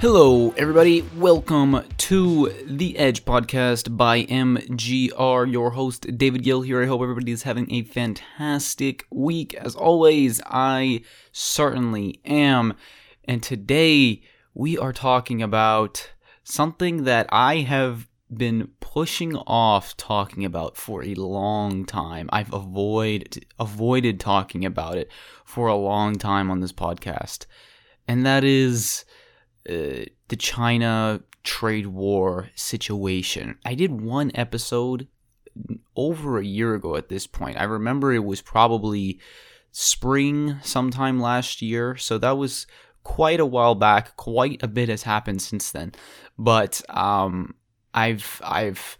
Hello, everybody. Welcome to the Edge Podcast by MGR. Your host, David Gill here. I hope everybody is having a fantastic week. As always, I certainly am. And today we are talking about something that I have been pushing off talking about for a long time. I've avoid avoided talking about it for a long time on this podcast. And that is uh, the China trade war situation. I did one episode over a year ago at this point. I remember it was probably spring sometime last year. So that was quite a while back. Quite a bit has happened since then. But um, I've I've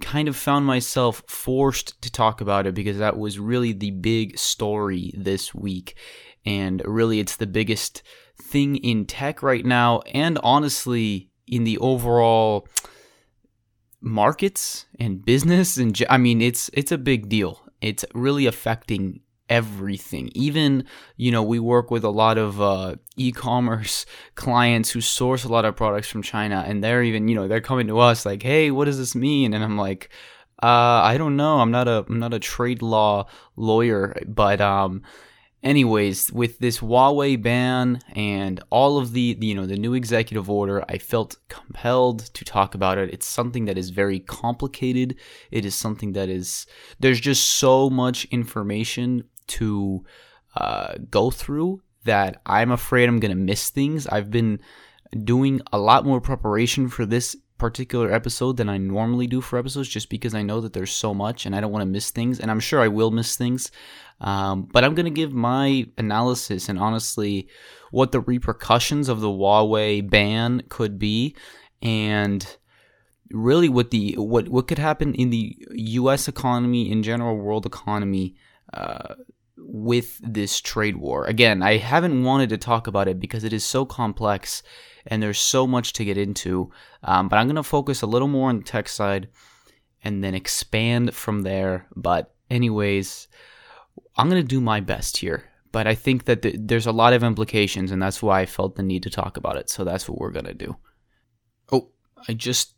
kind of found myself forced to talk about it because that was really the big story this week. And really, it's the biggest thing in tech right now, and honestly, in the overall markets and business. And I mean, it's it's a big deal. It's really affecting everything. Even, you know, we work with a lot of uh, e-commerce clients who source a lot of products from China, and they're even, you know, they're coming to us like, "Hey, what does this mean?" And I'm like, uh, "I don't know. I'm not a I'm not a trade law lawyer, but um." Anyways, with this Huawei ban and all of the, you know, the new executive order, I felt compelled to talk about it. It's something that is very complicated. It is something that is, there's just so much information to uh, go through that I'm afraid I'm going to miss things. I've been doing a lot more preparation for this particular episode than I normally do for episodes just because I know that there's so much and I don't want to miss things. And I'm sure I will miss things. Um, but I'm going to give my analysis and honestly what the repercussions of the Huawei ban could be and really what the what what could happen in the US economy in general world economy uh, with this trade war. Again, I haven't wanted to talk about it because it is so complex and there's so much to get into. Um, but I'm going to focus a little more on the tech side and then expand from there. But, anyways, I'm going to do my best here. But I think that th- there's a lot of implications, and that's why I felt the need to talk about it. So that's what we're going to do. Oh, I just.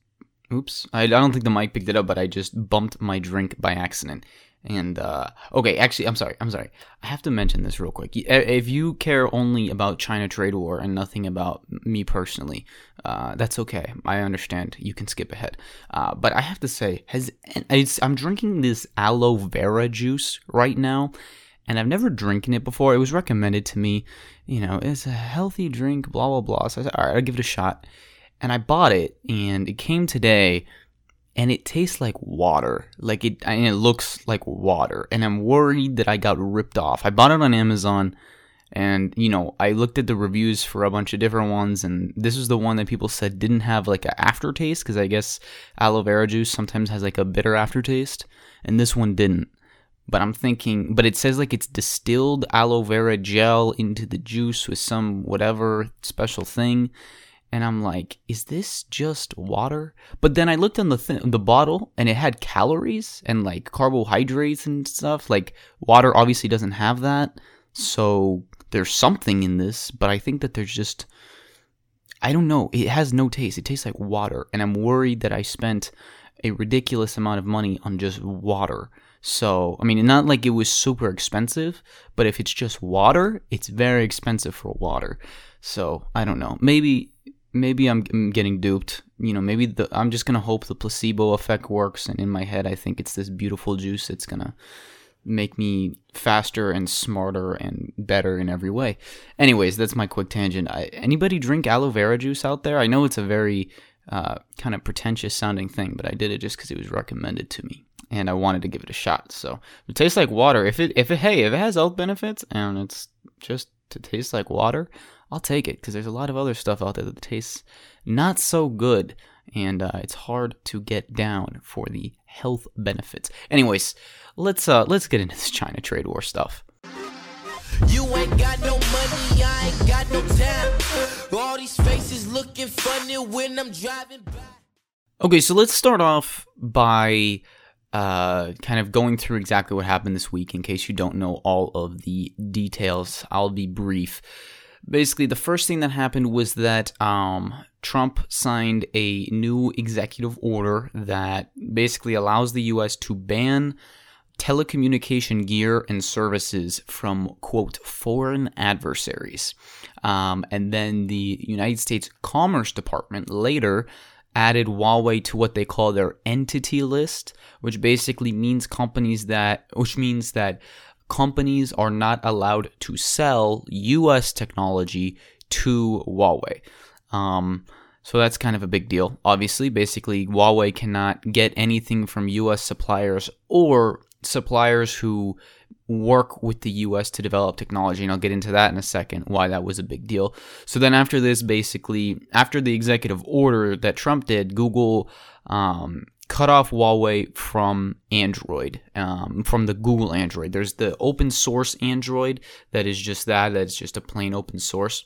Oops. I, I don't think the mic picked it up, but I just bumped my drink by accident. And uh, okay, actually, I'm sorry. I'm sorry. I have to mention this real quick. If you care only about China trade war and nothing about me personally, uh, that's okay. I understand. You can skip ahead. Uh, but I have to say, has I'm drinking this aloe vera juice right now, and I've never drinking it before. It was recommended to me. You know, it's a healthy drink. Blah blah blah. So I said, all right, I'll give it a shot. And I bought it, and it came today and it tastes like water. Like it, and it looks like water. And I'm worried that I got ripped off. I bought it on Amazon, and you know, I looked at the reviews for a bunch of different ones, and this was the one that people said didn't have like an aftertaste because I guess aloe vera juice sometimes has like a bitter aftertaste, and this one didn't. But I'm thinking, but it says like it's distilled aloe vera gel into the juice with some whatever special thing and I'm like, is this just water? But then I looked on the th- the bottle and it had calories and like carbohydrates and stuff. Like water obviously doesn't have that. So there's something in this, but I think that there's just I don't know. It has no taste. It tastes like water and I'm worried that I spent a ridiculous amount of money on just water. So, I mean, not like it was super expensive, but if it's just water, it's very expensive for water. So, I don't know. Maybe maybe I'm, getting duped. You know, maybe the, I'm just gonna hope the placebo effect works, and in my head, I think it's this beautiful juice that's gonna make me faster and smarter and better in every way. Anyways, that's my quick tangent. I, anybody drink aloe vera juice out there? I know it's a very uh, kind of pretentious sounding thing, but I did it just because it was recommended to me, and I wanted to give it a shot. So it tastes like water. If it, if it, hey, if it has health benefits and it's just to taste like water, I'll take it because there's a lot of other stuff out there that tastes not so good, and uh, it's hard to get down for the health benefits. Anyways, let's uh, let's get into this China trade war stuff. You ain't got no money, I ain't got no time. All these faces looking funny when I'm driving by. Okay, so let's start off by uh, kind of going through exactly what happened this week in case you don't know all of the details. I'll be brief. Basically, the first thing that happened was that um, Trump signed a new executive order that basically allows the U.S. to ban telecommunication gear and services from quote foreign adversaries. Um, and then the United States Commerce Department later added Huawei to what they call their entity list, which basically means companies that, which means that companies are not allowed to sell U.S. technology to Huawei. Um, so that's kind of a big deal. Obviously, basically, Huawei cannot get anything from U.S. suppliers or suppliers who work with the US to develop technology. And I'll get into that in a second, why that was a big deal. So then after this, basically, after the executive order that Trump did, Google um, cut off Huawei from Android, um, from the Google Android. There's the open source Android that is just that, that's just a plain open source.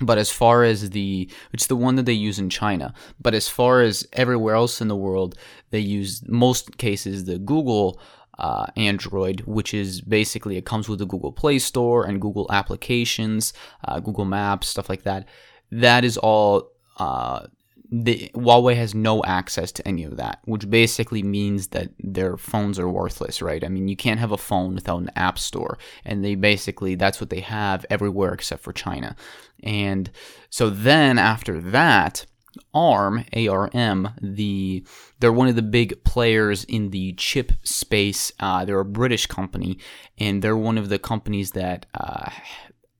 But as far as the, it's the one that they use in China. But as far as everywhere else in the world, they use most cases the Google uh, Android, which is basically it comes with the Google Play Store and Google applications, uh, Google Maps, stuff like that. That is all uh, the, Huawei has no access to any of that, which basically means that their phones are worthless, right? I mean, you can't have a phone without an app store, and they basically that's what they have everywhere except for China. And so then after that, ARM, ARM, the they're one of the big players in the chip space. Uh, they're a British company, and they're one of the companies that uh,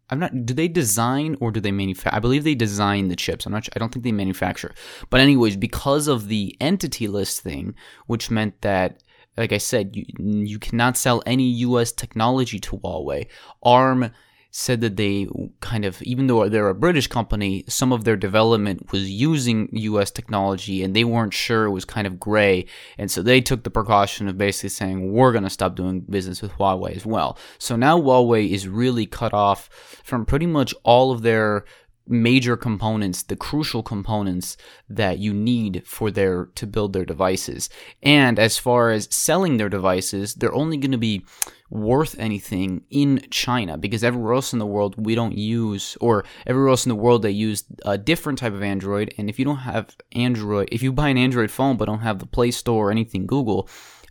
I'm not. Do they design or do they manufacture? I believe they design the chips. I'm not. I don't think they manufacture. But anyways, because of the entity list thing, which meant that, like I said, you you cannot sell any U.S. technology to Huawei. ARM said that they kind of, even though they're a British company, some of their development was using US technology and they weren't sure it was kind of gray. And so they took the precaution of basically saying, we're going to stop doing business with Huawei as well. So now Huawei is really cut off from pretty much all of their major components, the crucial components that you need for their to build their devices. And as far as selling their devices, they're only going to be worth anything in China because everywhere else in the world we don't use or everywhere else in the world they use a different type of Android and if you don't have Android if you buy an Android phone but don't have the Play Store or anything Google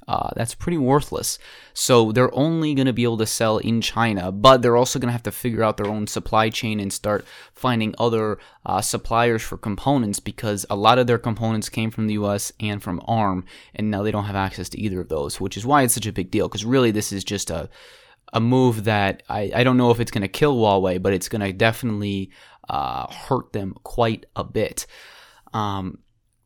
uh, that's pretty worthless. So they're only going to be able to sell in China, but they're also going to have to figure out their own supply chain and start finding other uh, suppliers for components because a lot of their components came from the US and from ARM, and now they don't have access to either of those, which is why it's such a big deal. Because really, this is just a a move that I, I don't know if it's going to kill Huawei, but it's going to definitely uh, hurt them quite a bit. Um,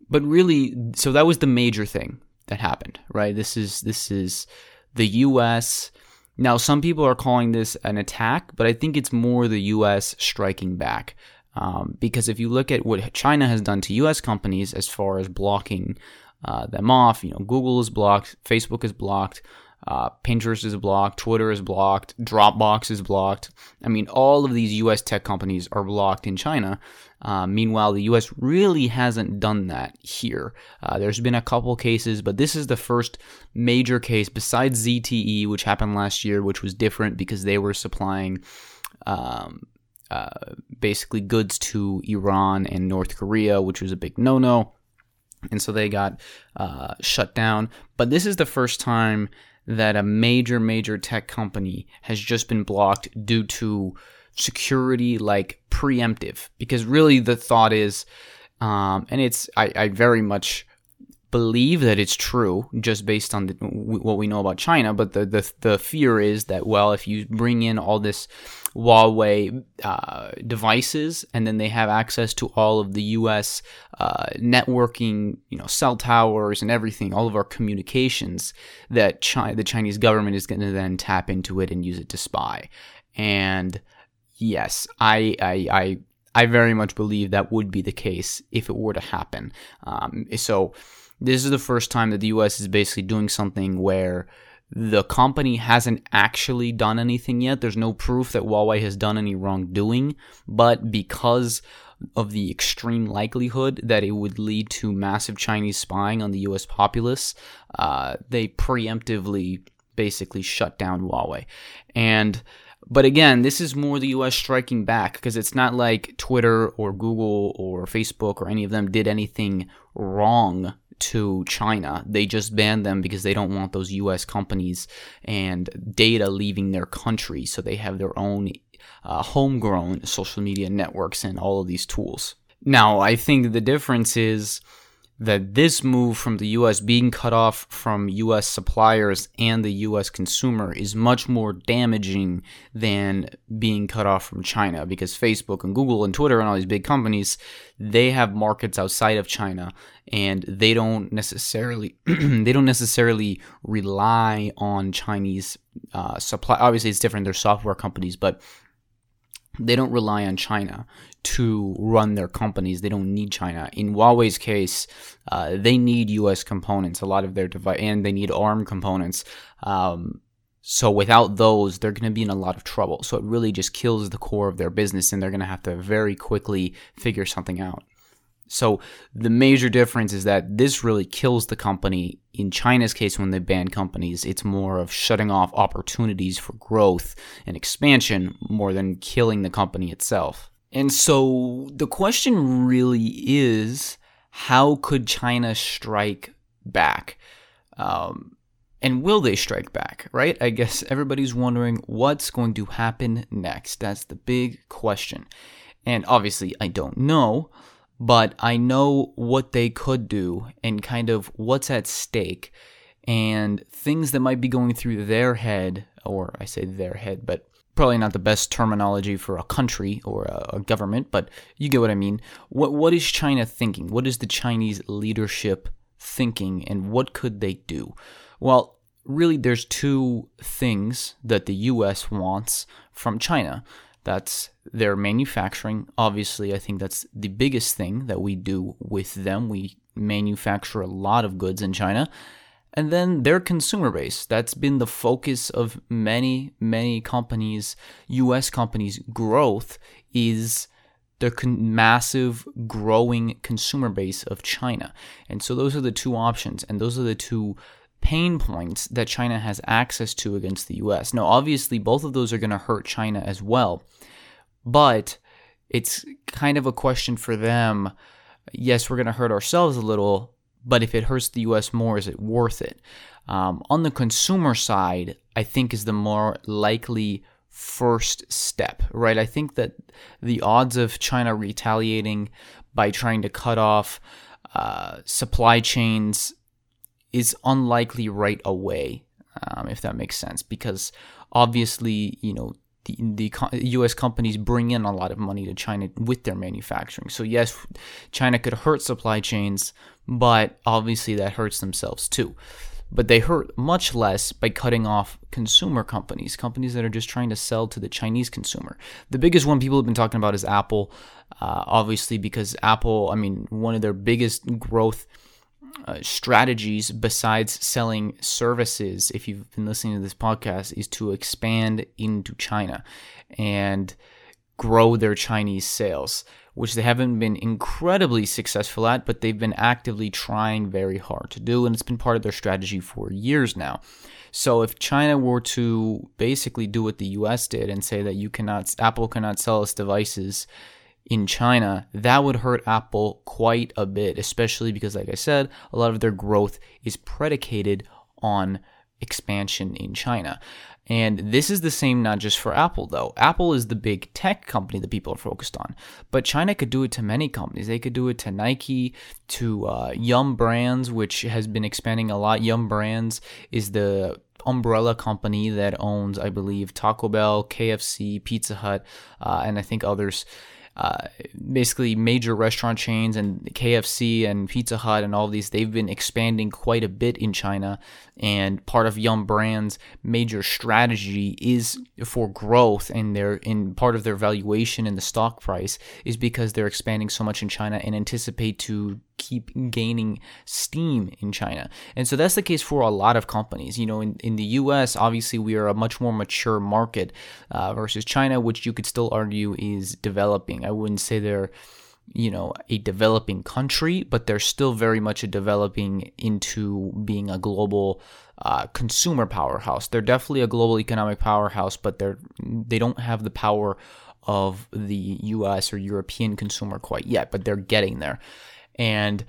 but really, so that was the major thing that happened, right? This is this is the U.S. Now, some people are calling this an attack, but I think it's more the U.S. striking back. Um, because if you look at what China has done to U.S. companies as far as blocking uh, them off, you know, Google is blocked, Facebook is blocked, uh, Pinterest is blocked, Twitter is blocked, Dropbox is blocked. I mean, all of these US tech companies are blocked in China. Uh, meanwhile, the US really hasn't done that here. Uh, there's been a couple cases, but this is the first major case besides ZTE, which happened last year, which was different because they were supplying. Um, uh, basically, goods to Iran and North Korea, which was a big no no. And so they got uh, shut down. But this is the first time that a major, major tech company has just been blocked due to security like preemptive. Because really the thought is, um, and it's, I, I very much believe that it's true just based on the, what we know about China. But the, the, the fear is that, well, if you bring in all this Huawei uh, devices, and then they have access to all of the U.S. Uh, networking, you know, cell towers and everything, all of our communications. That China, the Chinese government is going to then tap into it and use it to spy. And yes, I, I, I I very much believe that would be the case if it were to happen. Um, so, this is the first time that the US is basically doing something where the company hasn't actually done anything yet. There's no proof that Huawei has done any wrongdoing, but because of the extreme likelihood that it would lead to massive Chinese spying on the US populace, uh, they preemptively basically shut down Huawei. And But again, this is more the US striking back because it's not like Twitter or Google or Facebook or any of them did anything wrong to China. They just banned them because they don't want those US companies and data leaving their country. So they have their own uh, homegrown social media networks and all of these tools. Now, I think the difference is that this move from the US being cut off from US suppliers and the US consumer is much more damaging than being cut off from China. Because Facebook and Google and Twitter and all these big companies they have markets outside of China and they don't necessarily they don't necessarily rely on Chinese uh, supply obviously it's different they're software companies but they don't rely on China to run their companies. They don't need China. In Huawei's case, uh, they need U.S. components. A lot of their device, and they need ARM components. Um, so without those, they're going to be in a lot of trouble. So it really just kills the core of their business, and they're going to have to very quickly figure something out. So the major difference is that this really kills the company. In China's case, when they ban companies, it's more of shutting off opportunities for growth and expansion more than killing the company itself. And so the question really is how could China strike back? Um, and will they strike back, right? I guess everybody's wondering what's going to happen next. That's the big question. And obviously, I don't know but I know what they could do and kind of what's at stake and things that might be going through their head, or I say their head, but probably not the best terminology for a country or a, a, government, but you get what I mean. What what is China thinking? What is the Chinese leadership thinking and what could they do? Well, really there's two things that the US wants from China. That's their manufacturing. Obviously, I think that's the biggest thing that we do with them. We manufacture a lot of goods in China. And then their consumer base. That's been the focus of many, many companies, US companies' growth is the con- massive growing consumer base of China. And so those are the two options. And those are the two pain points that China has access to against the US. Now, obviously, both of those are going to hurt China as well, but it's kind of a question for them. Yes, we're going to hurt ourselves a little, but if it hurts the US more, is it worth it? Um, on the consumer side, I think is the more likely first step, right? I think that the odds of China retaliating by trying to cut off uh, supply chains is unlikely right away, um, if that makes sense, because obviously, you know, the, the U.S. companies bring in a lot of money to China with their manufacturing. So yes, China could hurt supply chains, but obviously that hurts themselves too. But they hurt much less by cutting off consumer companies, companies that are just trying to sell to the Chinese consumer. The biggest one people have been talking about is Apple, uh, obviously because Apple, I mean, one of their biggest growth uh, strategies besides selling services, if you've been listening to this podcast, is to expand into China and grow their Chinese sales, which they haven't been incredibly successful at, but they've been actively trying very hard to do, and it's been part of their strategy for years now. So if China were to basically do what the US did and say that you cannot Apple cannot sell its devices in China, that would hurt Apple quite a bit, especially because, like I said, a lot of their growth is predicated on expansion in China. And this is the same not just for Apple, though. Apple is the big tech company that people are focused on. But China could do it to many companies. They could do it to Nike, to uh, Yum Brands, which has been expanding a lot. Yum Brands is the umbrella company that owns, I believe, Taco Bell, KFC, Pizza Hut, uh, and I think others uh, basically major restaurant chains and KFC and Pizza Hut and all of these, they've been expanding quite a bit in China. And part of Yum Brand's major strategy is for growth, and their in part of their valuation in the stock price is because they're expanding so much in China and anticipate to keep gaining steam in China. And so that's the case for a lot of companies. You know, in, in the US, obviously, we are a much more mature market uh, versus China, which you could still argue is developing. I wouldn't say they're you know a developing country, but they're still very much a developing into being a global uh, consumer powerhouse. They're definitely a global economic powerhouse, but they're they don't have the power of the U.S. or European consumer quite yet, but they're getting there, and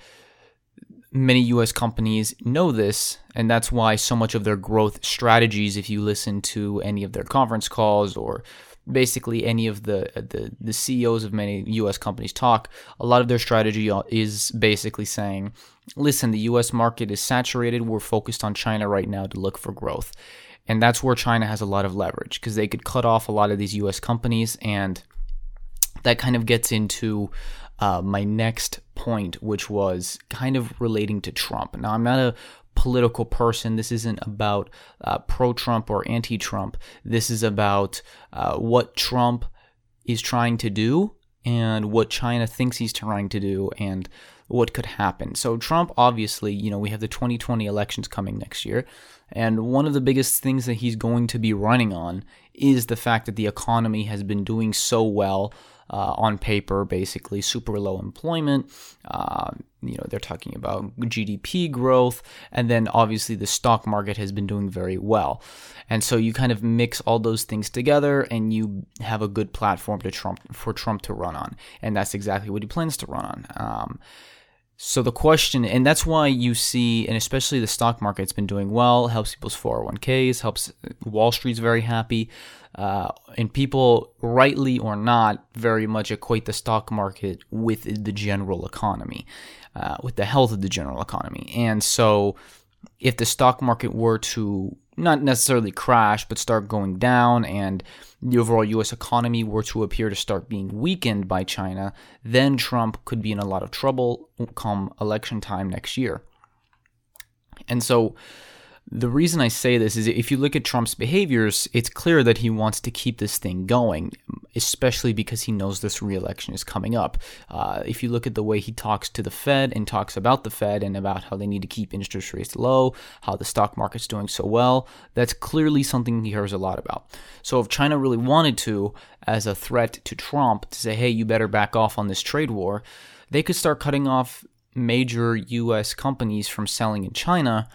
many US companies know this, and that's why so much of their growth strategies, if you listen to any of their conference calls or basically any of the, the, the CEOs of many US companies talk, a lot of their strategy is basically saying, listen, the US market is saturated. We're focused on China right now to look for growth. And that's where China has a lot of leverage because they could cut off a lot of these US companies and that kind of gets into uh, my next point, which was kind of relating to Trump. Now, I'm not a political person. This isn't about uh, pro Trump or anti Trump. This is about uh, what Trump is trying to do and what China thinks he's trying to do and what could happen. So, Trump, obviously, you know, we have the 2020 elections coming next year. And one of the biggest things that he's going to be running on is the fact that the economy has been doing so well uh, on paper, basically super low employment. Uh, you know, they're talking about GDP growth, and then obviously the stock market has been doing very well. And so you kind of mix all those things together, and you have a good platform to Trump for Trump to run on, and that's exactly what he plans to run on. Um, so the question, and that's why you see, and especially the stock market's been doing well, helps people's 401ks, helps Wall Street's very happy. Uh, and people, rightly or not, very much equate the stock market with the general economy, uh, with the health of the general economy. And so, if the stock market were to not necessarily crash, but start going down, and the overall US economy were to appear to start being weakened by China, then Trump could be in a lot of trouble come election time next year. And so, the reason I say this is if you look at Trump's behaviors, it's clear that he wants to keep this thing going, especially because he knows this reelection is coming up. Uh, if you look at the way he talks to the Fed and talks about the Fed and about how they need to keep interest rates low, how the stock market's doing so well, that's clearly something he hears a lot about. So if China really wanted to, as a threat to Trump, to say, hey, you better back off on this trade war, they could start cutting off major U.S. companies from selling in China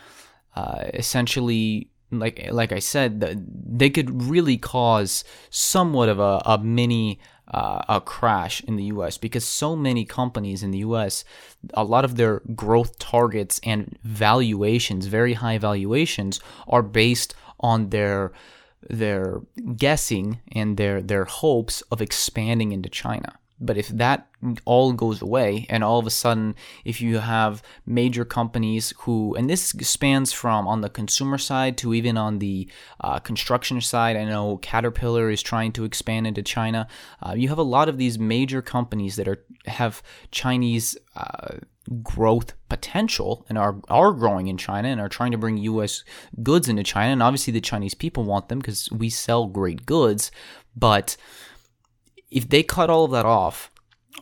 uh, essentially like like I said, they could really cause somewhat of a, a mini uh, a crash in the U.S. because so many companies in the U.S. a lot of their growth targets and valuations, very high valuations, are based on their their guessing and their their hopes of expanding into China. But if that all goes away, and all of a sudden, if you have major companies who, and this spans from on the consumer side to even on the uh, construction side, I know Caterpillar is trying to expand into China. Uh, you have a lot of these major companies that are have Chinese. Uh, growth potential and are are growing in China and are trying to bring US goods into China and obviously the Chinese people want them because we sell great goods but if they cut all of that off,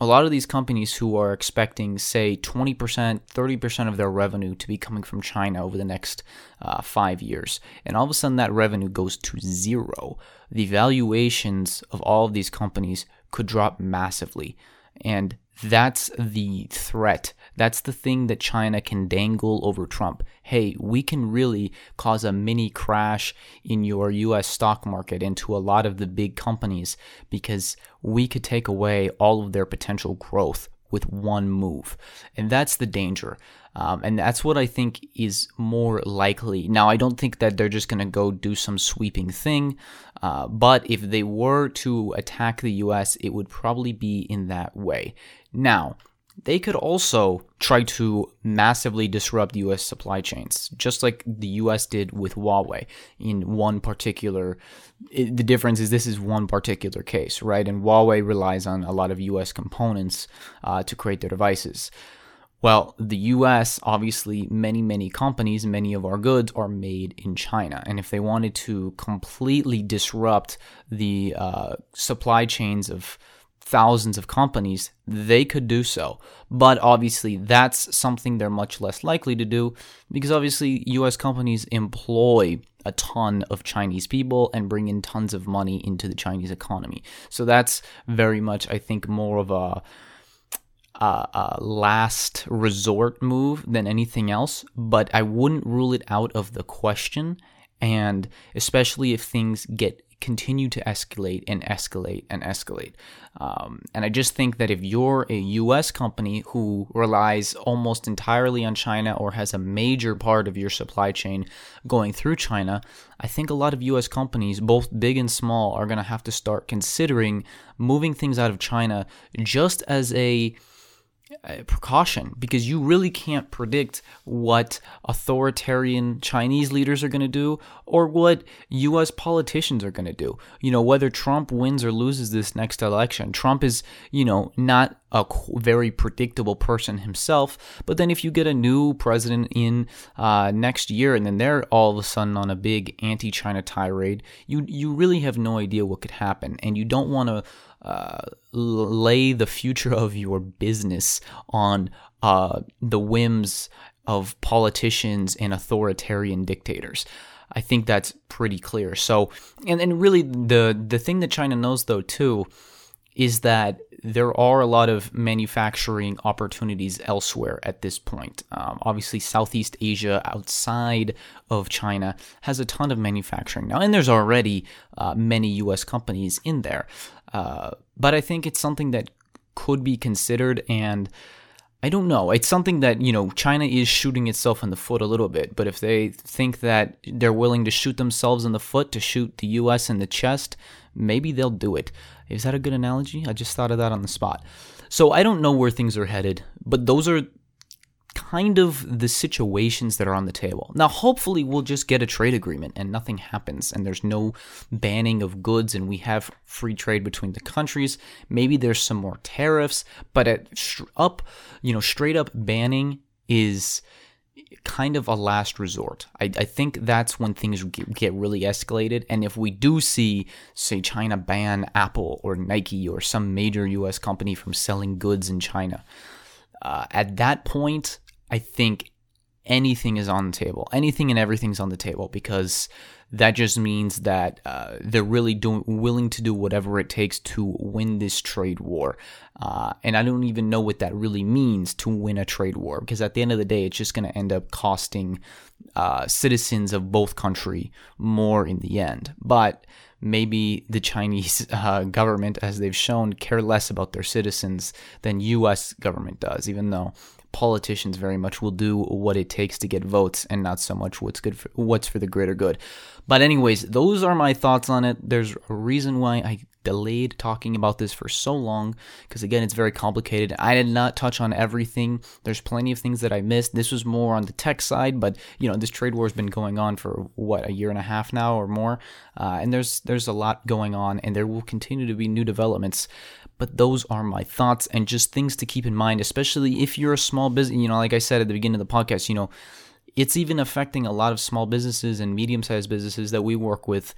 a lot of these companies who are expecting, say, 20%, 30% of their revenue to be coming from China over the next uh, five years, and all of a sudden that revenue goes to zero, the valuations of all of these companies could drop massively. And that's the threat. That's the thing that China can dangle over Trump. Hey, we can really cause a mini crash in your US stock market and to a lot of the big companies because we could take away all of their potential growth with one move. And that's the danger. Um, and that's what I think is more likely. Now, I don't think that they're just going to go do some sweeping thing, uh, but if they were to attack the US, it would probably be in that way. Now, they could also try to massively disrupt US supply chains, just like the US did with Huawei in one particular. The difference is this is one particular case, right? And Huawei relies on a lot of US components uh, to create their devices. Well, the US, obviously, many, many companies, many of our goods are made in China. And if they wanted to completely disrupt the uh, supply chains of thousands of companies, they could do so. But obviously, that's something they're much less likely to do because obviously, US companies employ a ton of Chinese people and bring in tons of money into the Chinese economy. So that's very much, I think, more of a uh, a last resort move than anything else, but I wouldn't rule it out of the question. And especially if things get continue to escalate and escalate and escalate. Um, and I just think that if you're a US company who relies almost entirely on China or has a major part of your supply chain going through China, I think a lot of US companies, both big and small, are going to have to start considering moving things out of China just as a precaution because you really can't predict what authoritarian Chinese leaders are going to do or what US politicians are going to do. You know, whether Trump wins or loses this next election, Trump is, you know, not a very predictable person himself. But then if you get a new president in uh, next year and then they're all of a sudden on a big anti-China tirade, you you really have no idea what could happen, and you don't want to lay the future of your business on uh, the whims of politicians and authoritarian dictators. I think that's pretty clear. So, and, and really the the thing that China knows though too is that there are a lot of manufacturing opportunities elsewhere at this point. Um, obviously, Southeast Asia outside of China has a ton of manufacturing now, and there's already uh, many US companies in there. Uh, but I think it's something that could be considered and I don't know. It's something that, you know, China is shooting itself in the foot a little bit, but if they think that they're willing to shoot themselves in the foot to shoot the US in the chest, maybe they'll do it. Is that a good analogy? I just thought of that on the spot. So I don't know where things are headed, but those are kind of the situations that are on the table. Now, hopefully, we'll just get a trade agreement and nothing happens and there's no banning of goods and we have free trade between the countries. Maybe there's some more tariffs, but at up, you know, straight up banning is kind of a last resort. I, I think that's when things get, really escalated. And if we do see, say, China ban Apple or Nike or some major US company from selling goods in China, uh, at that point, I think anything is on the table. Anything and everything's on the table because that just means that uh, they're really doing willing to do whatever it takes to win this trade war. Uh, and I don't even know what that really means to win a trade war because at the end of the day, it's just going to end up costing uh, citizens of both country more in the end. But maybe the Chinese uh, government, as they've shown, care less about their citizens than U.S. government does, even though politicians very much will do what it takes to get votes and not so much what's good for what's for the greater good. But anyways, those are my thoughts on it. There's a reason why I delayed talking about this for so long because again it's very complicated. I did not touch on everything. There's plenty of things that i missed. This was more on the tech side but you know this trade war has been going on for what a year and a half now or more? Uh, and there's there's a lot going on and there will continue to be new developments but those are my thoughts and just things to keep in mind, especially if you're a small business. You know, like I said at the beginning of the podcast, you know, it's even affecting a lot of small businesses and medium sized businesses that we work with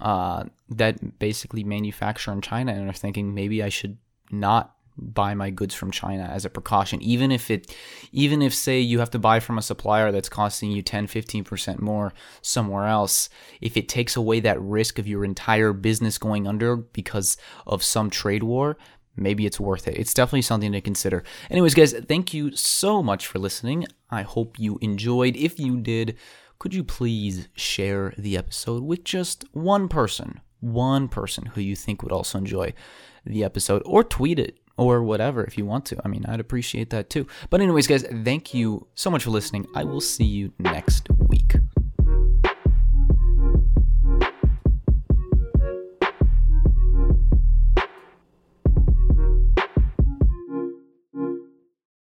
uh, that basically manufacture in China and are thinking maybe I should not buy my goods from China as a precaution even if it even if say you have to buy from a supplier that's costing you 10 15% more somewhere else if it takes away that risk of your entire business going under because of some trade war maybe it's worth it. It's definitely something to consider. Anyways, guys, thank you so much for listening. I hope you enjoyed. If you did, could you please share the episode with just one person, one person who you think would also enjoy the episode, or tweet it or whatever if you want to. I mean, I'd appreciate that too. But, anyways, guys, thank you so much for listening. I will see you next week.